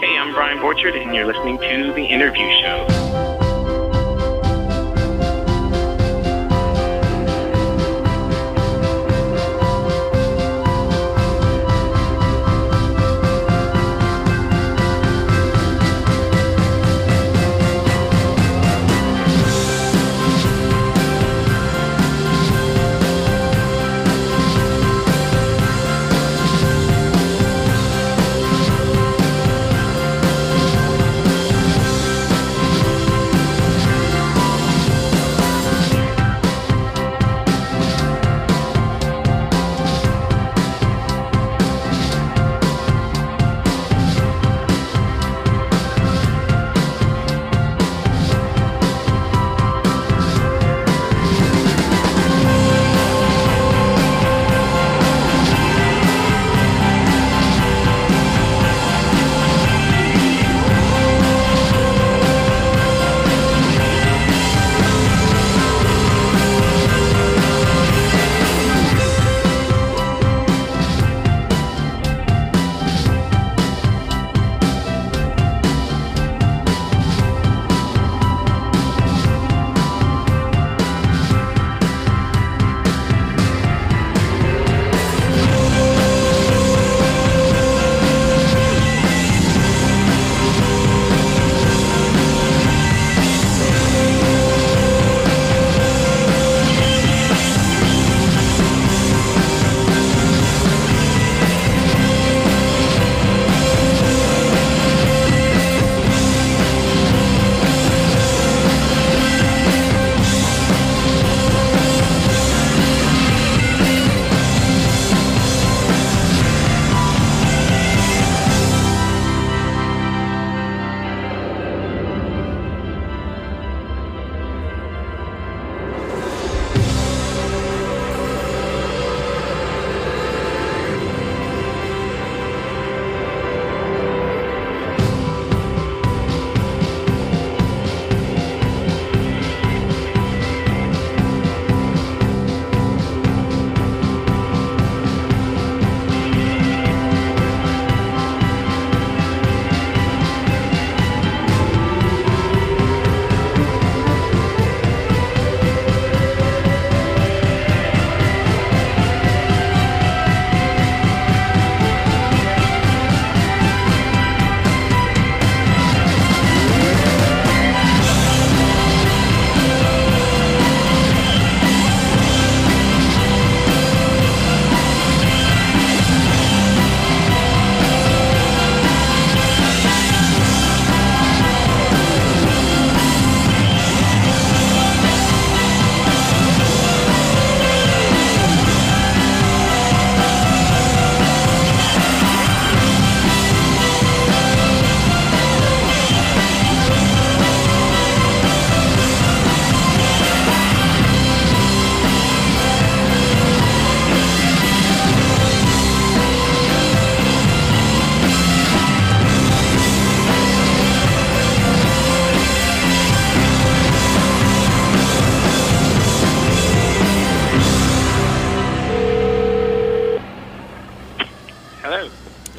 Hey, I'm Brian Borcherdt, and you're listening to The Interview Show.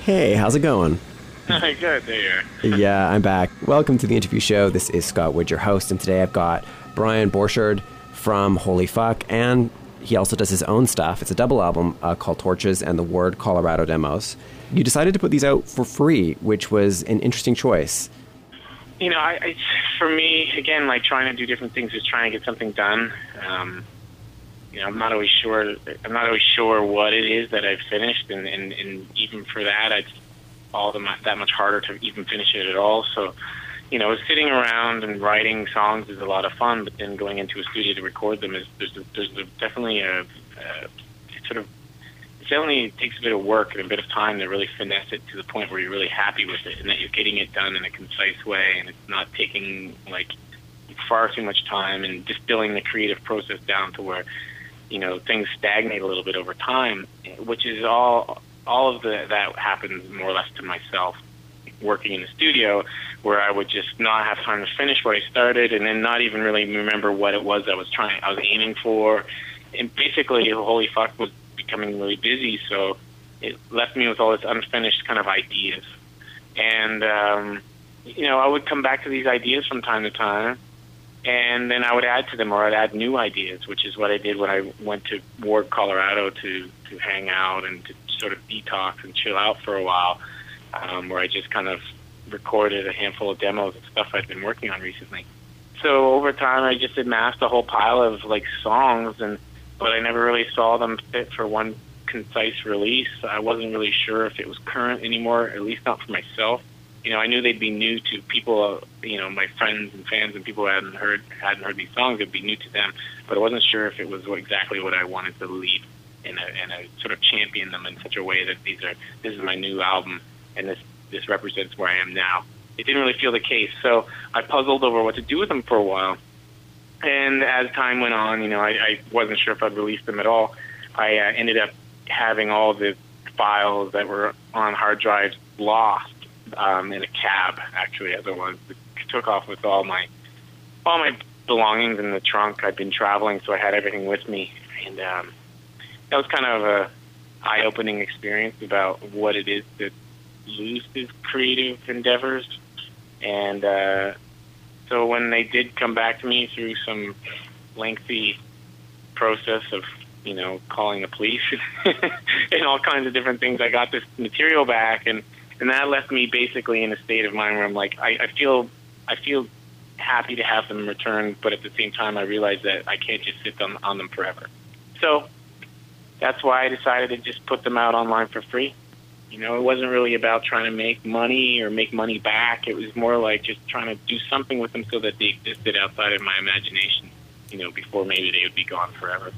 Hey, how's it going? Hi, good, there. yeah, I'm back. Welcome to the interview show. This is Scott Wood, your host, and today I've got Brian Borcherdt from Holy Fuck, and he also does his own stuff. It's a double album uh, called Torches and the Ward Colorado Demos. You decided to put these out for free, which was an interesting choice. You know, I, I for me, again, like trying to do different things is trying to get something done. Um, you know, I'm not always sure. I'm not always sure what it is that I've finished, and, and, and even for that, I all the that much harder to even finish it at all. So, you know, sitting around and writing songs is a lot of fun, but then going into a studio to record them is there's a, there's a, definitely a, a sort of it definitely takes a bit of work and a bit of time to really finesse it to the point where you're really happy with it and that you're getting it done in a concise way and it's not taking like far too much time and distilling the creative process down to where you know things stagnate a little bit over time, which is all all of the that happens more or less to myself working in the studio where I would just not have time to finish what I started and then not even really remember what it was I was trying I was aiming for. And basically holy fuck was becoming really busy. So it left me with all this unfinished kind of ideas. And um, you know, I would come back to these ideas from time to time, and then I would add to them, or I'd add new ideas, which is what I did when I went to Ward, Colorado, to to hang out and to sort of detox and chill out for a while, um, where I just kind of recorded a handful of demos and stuff I'd been working on recently. So over time, I just amassed a whole pile of like songs, and but I never really saw them fit for one concise release. I wasn't really sure if it was current anymore, at least not for myself. You know, I knew they'd be new to people, you know, my friends and fans and people who hadn't heard hadn't heard these songs. It'd be new to them, but I wasn't sure if it was exactly what I wanted to lead and a, and a sort of champion them in such a way that these are this is my new album and this this represents where I am now. It didn't really feel the case, so I puzzled over what to do with them for a while. And as time went on, you know, I, I wasn't sure if I'd release them at all. I uh, ended up having all the files that were on hard drives lost um, in a cab. Actually, as I was, took off with all my all my belongings in the trunk. I'd been traveling, so I had everything with me, and um, that was kind of a eye-opening experience about what it is to lose these creative endeavors. And uh, so when they did come back to me through some lengthy process of you know, calling the police and all kinds of different things. I got this material back, and and that left me basically in a state of mind where I'm like, I, I feel, I feel happy to have them returned, but at the same time, I realize that I can't just sit on, on them forever. So that's why I decided to just put them out online for free. You know, it wasn't really about trying to make money or make money back. It was more like just trying to do something with them so that they existed outside of my imagination. You know, before maybe they would be gone forever.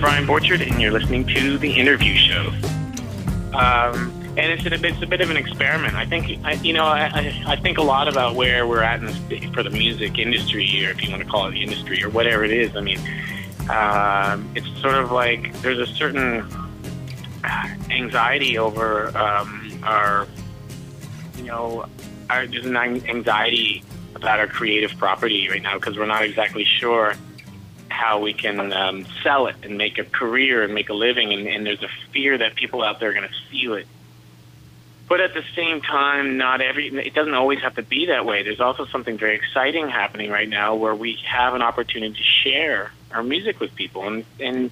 Brian Borcherdt, and you're listening to the Interview Show. Um, and it's a, it's a bit of an experiment. I think, I, you know, I, I think a lot about where we're at in the, for the music industry, or if you want to call it the industry, or whatever it is. I mean, um, it's sort of like there's a certain anxiety over um, our, you know, our, there's an anxiety about our creative property right now because we're not exactly sure how we can um, sell it and make a career and make a living. And, and there's a fear that people out there are going to steal it. But at the same time, not every it doesn't always have to be that way. There's also something very exciting happening right now where we have an opportunity to share our music with people, and and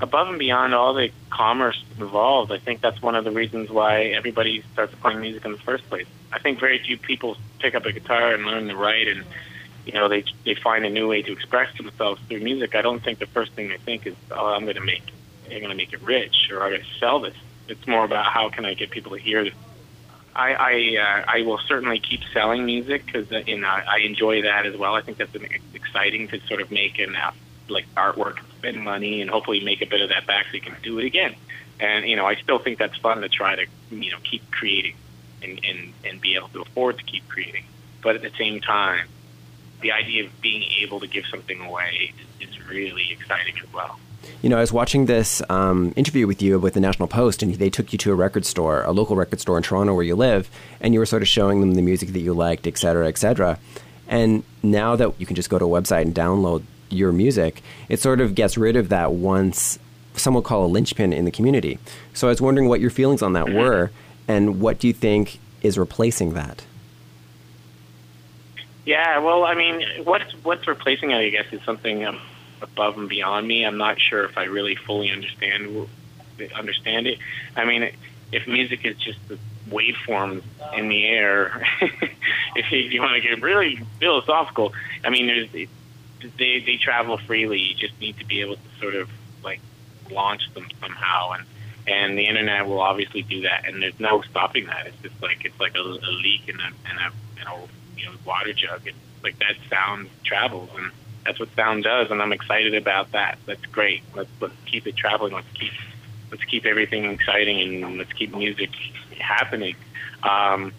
above and beyond all the commerce involved, I think that's one of the reasons why everybody starts playing music in the first place. I think very few people pick up a guitar and learn to write, and you know they they find a new way to express themselves through music. I don't think the first thing they think is, "Oh, I'm going to make, I'm going to make it rich, or I'm going to sell this." It's more about how can I get people to hear this. I I, uh, I will certainly keep selling music because uh, you know, I enjoy that as well. I think that's exciting to sort of make an uh, like artwork, spend money, and hopefully make a bit of that back so you can do it again. And you know, I still think that's fun to try to you know keep creating and and and be able to afford to keep creating. But at the same time, the idea of being able to give something away is, really exciting as well. You know, I was watching this um, interview with you with the National Post, and they took you to a record store, a local record store in Toronto where you live, and you were sort of showing them the music that you liked, et cetera, et cetera. And now that you can just go to a website and download your music, it sort of gets rid of that once some would call a linchpin in the community. So I was wondering what your feelings on that mm-hmm. were, and what do you think is replacing that? Yeah, well, I mean, what's what's replacing it? I guess is something um, above and beyond me. I'm not sure if I really fully understand understand it. I mean, if music is just the waveforms in the air, if you, want to get really philosophical, I mean, there's they they travel freely. You just need to be able to sort of like launch them somehow, and and the internet will obviously do that. And there's no stopping that. It's just like it's like a, a leak in a in a in a you know water jug. It's like that sound travels, and that's what sound does. And I'm excited about that. That's great. Let's let's keep it traveling. Let's keep let's keep everything exciting, and let's keep music happening. Um,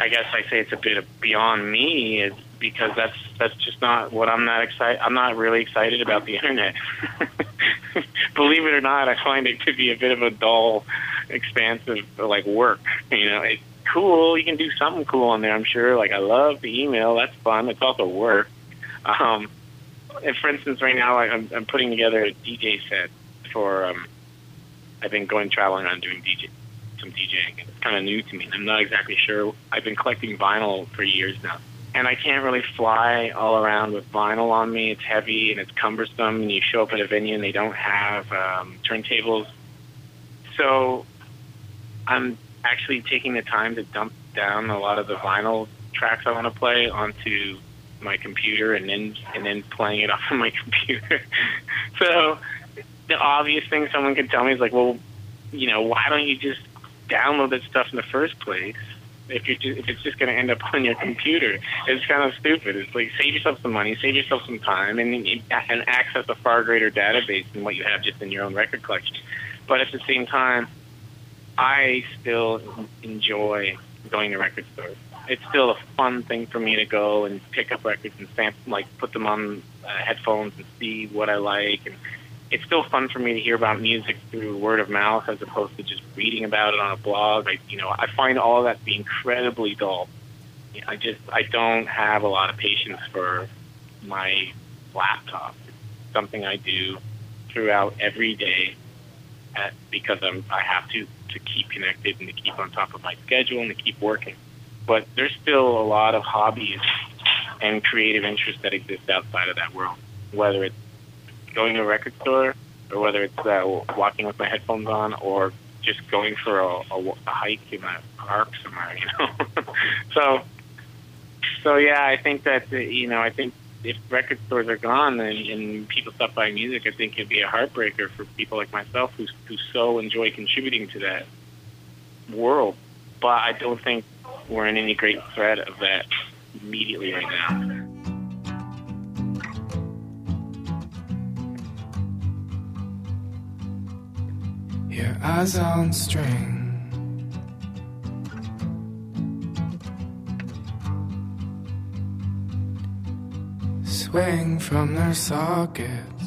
I guess I say it's a bit beyond me. It's because that's that's just not what I'm not excited. I'm not really excited about the internet. Believe it or not, I find it to be a bit of a dull, expansive like work. You know, it's cool. You can do something cool on there. I'm sure. Like I love the email. That's fun. It's also work. Um, and for instance, right now I'm, I'm putting together a DJ set for. Um, I've been going traveling on doing DJ some DJing. It's kind of new to me. I'm not exactly sure. I've been collecting vinyl for years now and I can't really fly all around with vinyl on me. It's heavy and it's cumbersome, and you show up at a venue and they don't have um, turntables. So I'm actually taking the time to dump down a lot of the vinyl tracks I want to play onto my computer and then and then playing it off of my computer. so the obvious thing someone can tell me is like, well, you know, why don't you just download that stuff in the first place? if you if it's just going to end up on your computer. It's kind of stupid. It's like save yourself some money, save yourself some time, and and access a far greater database than what you have just in your own record collection. But at the same time, I still enjoy going to record stores. It's still a fun thing for me to go and pick up records and stamp, like put them on uh, headphones and see what I like and it's still fun for me to hear about music through word of mouth as opposed to just reading about it on a blog. I, you know, I find all that to be incredibly dull. I just I don't have a lot of patience for my laptop. It's something I do throughout every day at, because I'm I have to to keep connected and to keep on top of my schedule and to keep working. But there's still a lot of hobbies and creative interests that exist outside of that world, whether it's going to a record store, or whether it's uh, walking with my headphones on, or just going for a, a, a hike in a park somewhere. You know, so so yeah, I think that you know, I think if record stores are gone and, and people stop buying music, I think it'd be a heartbreaker for people like myself who who so enjoy contributing to that world. But I don't think we're in any great threat of that immediately right now. your eyes on string. Swing from their sockets.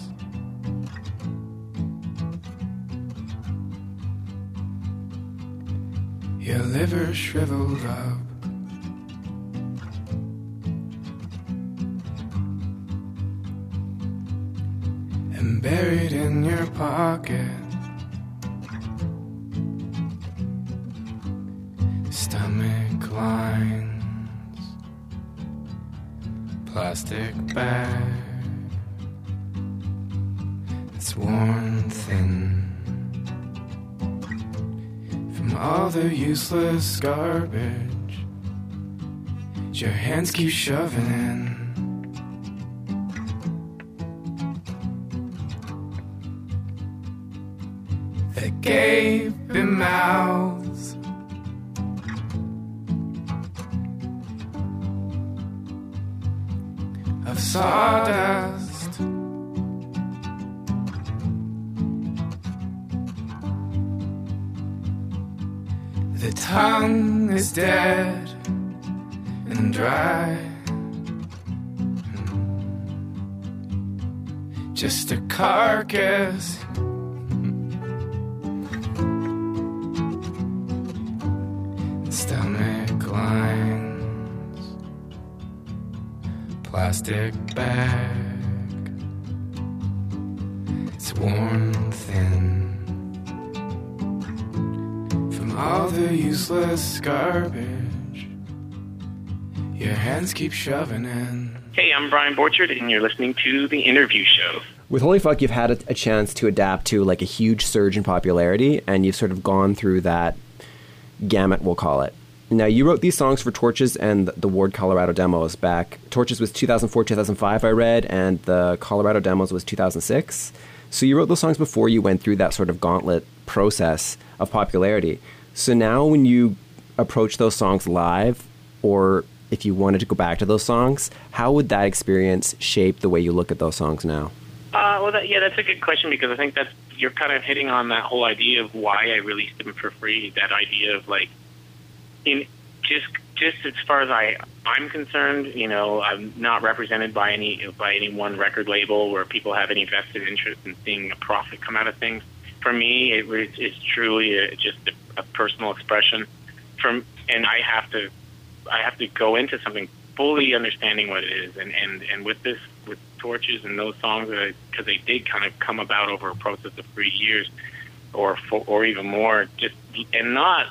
Your liver shriveled up. And buried in your pocket. Plastic bag. It's worn thin from all the useless garbage. Your hands keep shoving in. The gaping mouths sawdust. The tongue is dead and dry. Just a carcass. Plastic bag. It's worn thin from all the useless garbage your hands keep shoving in. Hey, I'm Brian Borcherdt, and you're listening to The Interview Show. With Holy Fuck, you've had a, a chance to adapt to like a huge surge in popularity, and you've sort of gone through that gamut, we'll call it. Now, you wrote these songs for Torches and the Ward Colorado demos back. Torches was 2004, 2005, I read, and the Colorado demos was 2006. So you wrote those songs before you went through that sort of gauntlet process of popularity. So now, when you approach those songs live, or if you wanted to go back to those songs, how would that experience shape the way you look at those songs now? Uh, well, that, yeah, that's a good question because I think that's you're kind of hitting on that whole idea of why I released them for free. That idea of like, in just just as far as I I'm concerned, you know, I'm not represented by any by any one record label where people have any vested interest in seeing a profit come out of things. For me, it it's truly a, just a, a personal expression. From and I have to I have to go into something fully understanding what it is, and and and with this with torches and those songs because they did kind of come about over a process of three years or four, or even more, just and not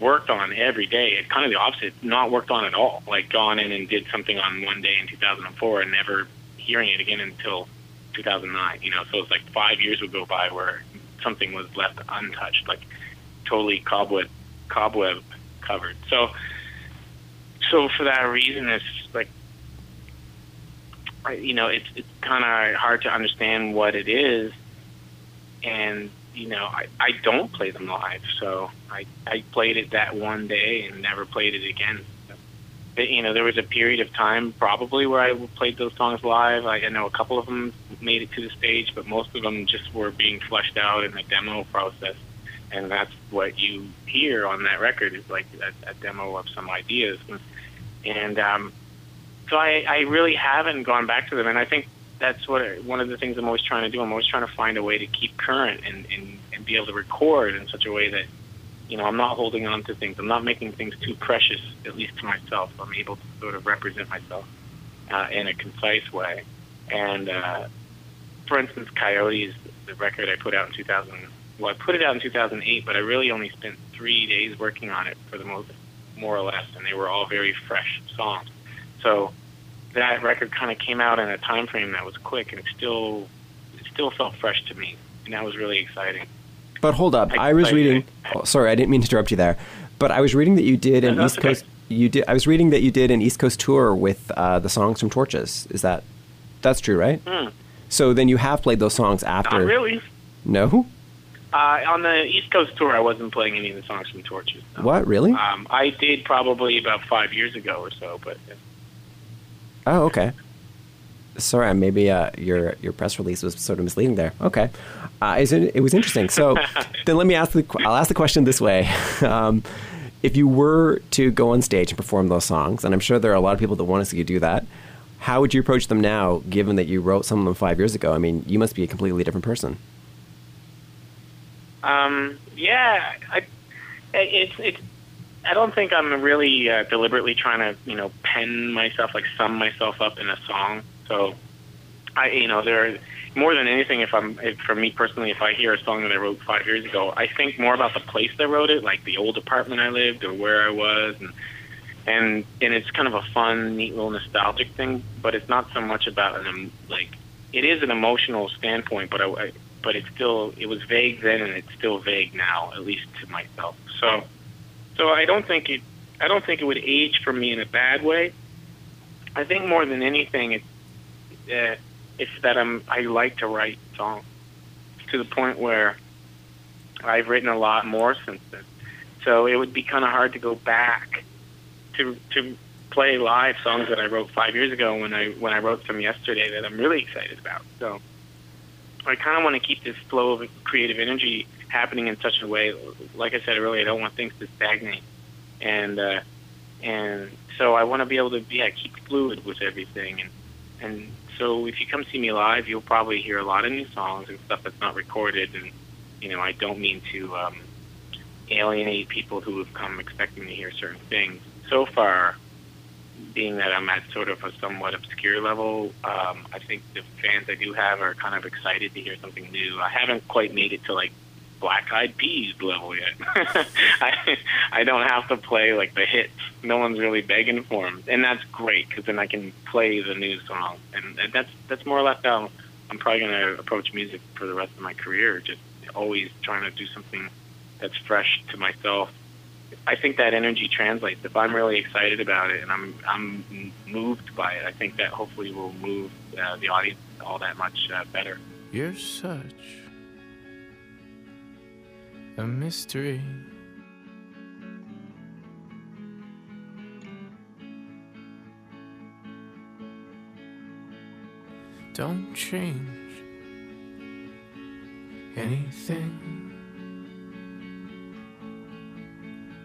worked on every day. It's kind of the opposite, not worked on at all. Like gone in and did something on one day in 2004 and never hearing it again until 2009. You know, so it's like five years would go by where something was left untouched, like totally cobweb cobweb covered. So so for that reason, it's like you know, it's it's kind of hard to understand what it is, and you know, I I don't play them live, so I I played it that one day and never played it again. But, you know, there was a period of time probably where I played those songs live. I, I know a couple of them made it to the stage, but most of them just were being fleshed out in the demo process. And that's what you hear on that record is like a, a demo of some ideas. And, and um, so I, I really haven't gone back to them, and I think that's what one of the things I'm always trying to do. I'm always trying to find a way to keep current and, and, and be able to record in such a way that you know I'm not holding on to things. I'm not making things too precious, at least to myself. I'm able to sort of represent myself uh, in a concise way. And uh, for instance, Coyotes, the record I put out in 2000. Well, I put it out in 2008, but I really only spent three days working on it for the most, more or less, and they were all very fresh songs. So that record kind of came out in a time frame that was quick, and it still it still felt fresh to me, and that was really exciting. But hold up, I, I was reading. Oh, sorry, I didn't mean to interrupt you there. But I was reading that you did an no, East okay. Coast. You did. I was reading that you did an East Coast tour with uh, the songs from Torches. Is that that's true, right? Hmm. So then you have played those songs after. Not really. No. Uh, on the East Coast tour, I wasn't playing any of the songs from Torches. no. What really? Um, I did probably about five years ago or so, but Oh, okay. Sorry, maybe uh, your your press release was sort of misleading there. Okay, uh, is it, it was interesting. So then let me ask the I'll ask the question this way: um, If you were to go on stage and perform those songs, and I'm sure there are a lot of people that want to see you do that, how would you approach them now? Given that you wrote some of them five years ago, I mean, you must be a completely different person. Um, yeah, I, it's it's. I don't think I'm really uh, deliberately trying to, you know, pen myself, like sum myself up in a song. So, I, you know, there are more than anything. If I'm, if, for me personally, if I hear a song that I wrote five years ago, I think more about the place I wrote it, like the old apartment I lived or where I was, and and and it's kind of a fun, neat little nostalgic thing. But it's not so much about an like it is an emotional standpoint, but I, I but it's still it was vague then and it's still vague now, at least to myself. So so I don't think it I don't think it would age for me in a bad way. I think more than anything, it's uh, it's that I'm I like to write songs to the point where I've written a lot more since then. So it would be kind of hard to go back to to play live songs that I wrote five years ago when I when I wrote some yesterday that I'm really excited about. So I kind of want to keep this flow of creative energy happening in such a way. Like I said earlier, I don't want things to stagnate, and uh, and so I want to be able to yeah keep fluid with everything, and and so if you come see me live, you'll probably hear a lot of new songs and stuff that's not recorded, and you know I don't mean to um, alienate people who have come expecting to hear certain things. So far, being that I'm at sort of a somewhat obscure level, um, I think the fans I do have are kind of excited to hear something new. I haven't quite made it to like Black Eyed Peas level yet. I I don't have to play like the hits. No one's really begging for them, and that's great because then I can play the new song, and that's that's more or less how I'm probably going to approach music for the rest of my career. Just always trying to do something that's fresh to myself I think that energy translates. If I'm really excited about it and I'm I'm moved by it, I think that hopefully will move uh, the audience all that much uh, better. You're such a mystery. Don't change anything.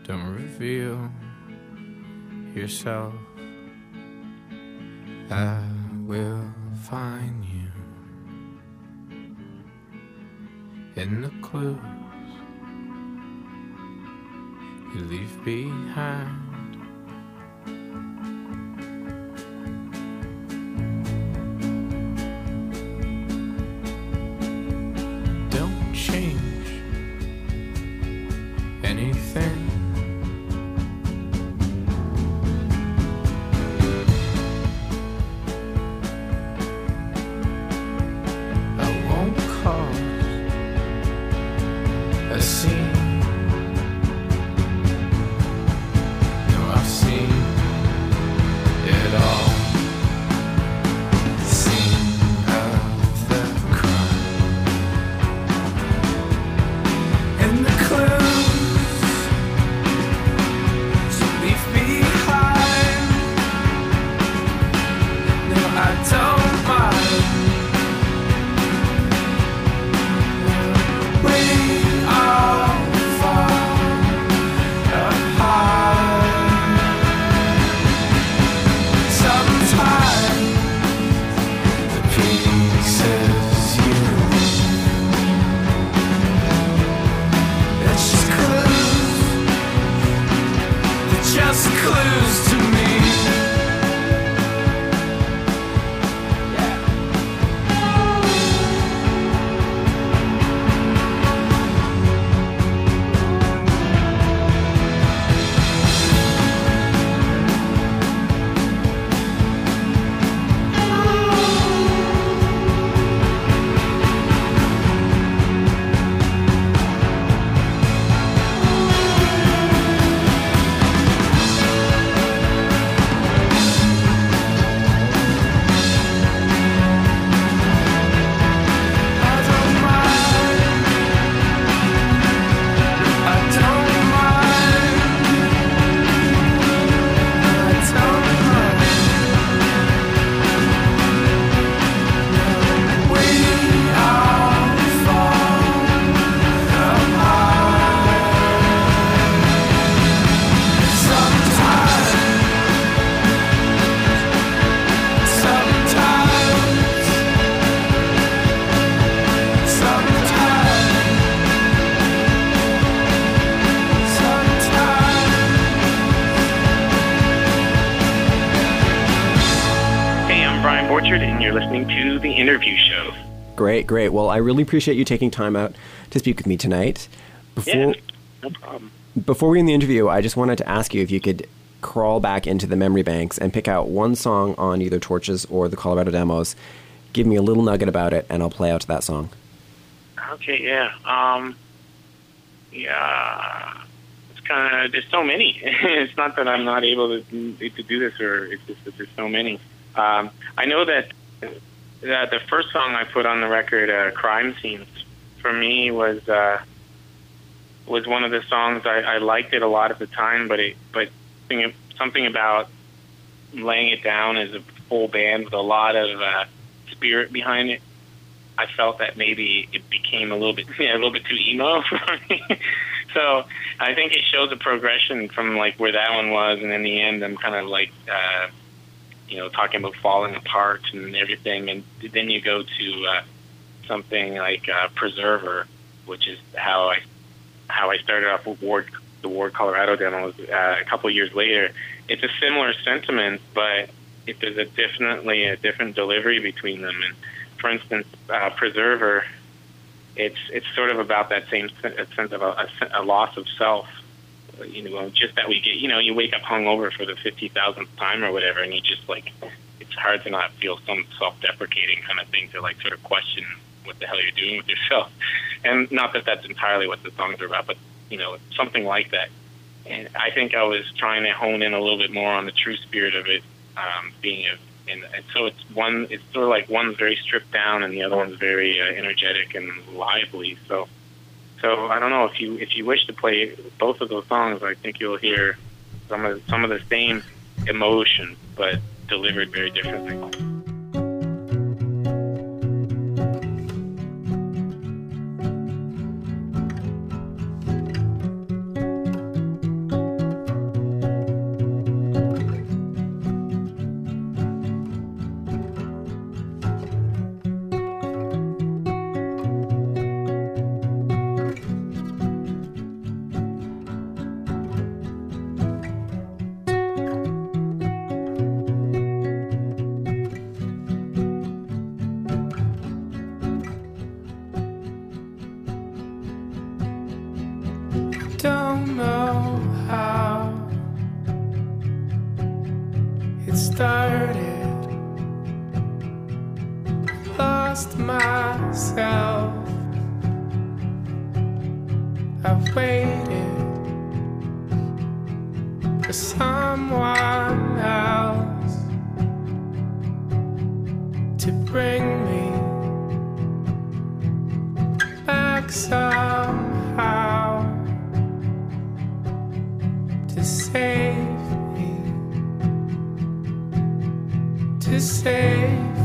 Don't reveal yourself. I will find you in the clues you leave behind. Don't change anything. Great. Well, I really appreciate you taking time out to speak with me tonight. Before Yeah, no problem. before we end the interview, I just wanted to ask you if you could crawl back into the memory banks and pick out one song on either Torches or the Colorado demos give me a little nugget about it, and I'll play out to that song. Okay, yeah. Um, yeah, it's kind of there's so many. it's not that I'm not able to to do this, or it's just that there's so many. Um, I know that that the first song I put on the record, uh, "Crime Scenes," for me was uh, was one of the songs I, I liked it a lot at the time, but it but something, something about laying it down as a full band with a lot of uh, spirit behind it I felt that maybe it became a little bit yeah, a little bit too emo for me. so I think it shows a progression from like where that one was, and in the end, I'm kind of like uh, you know talking about falling apart and everything, and then you go to uh, something like uh, Preserver, which is how I how I started off with Ward the Ward Colorado demo uh, a couple years later. It's a similar sentiment, but it, there's a definitely a different delivery between them and for instance, uh, Preserver, it's it's sort of about that same sense of a, a, a loss of self. You know, just that we get. You know, you wake up hungover for the fifty thousandth time or whatever, and you just like it's hard to not feel some self-deprecating kind of thing to like sort of question what the hell you're doing with yourself. And not that that's entirely what the songs are about, but you know, something like that. And I think I was trying to hone in a little bit more on the true spirit of it, um, being a and, and so it's one. It's sort of like one's very stripped down, and the other one's very uh, energetic and lively. So, so I don't know if you if you wish to play both of those songs, I think you'll hear some of some of the same emotion, but delivered very differently. to stay.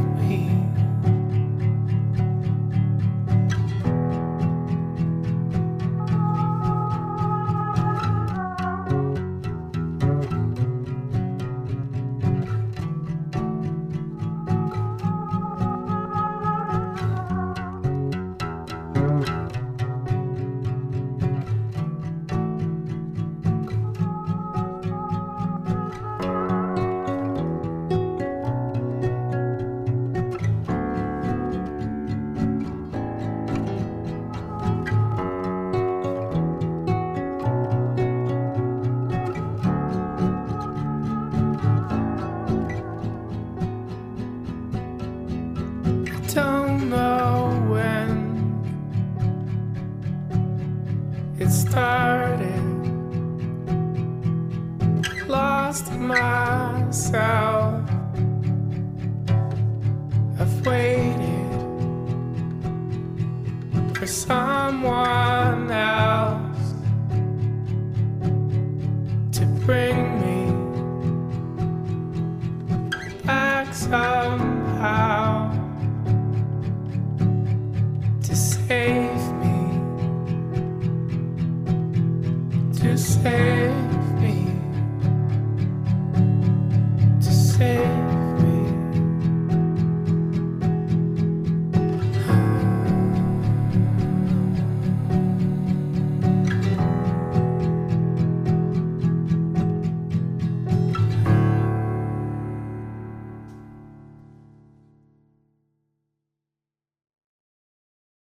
To my soul I've waited for someone else to bring me back home now to save me to save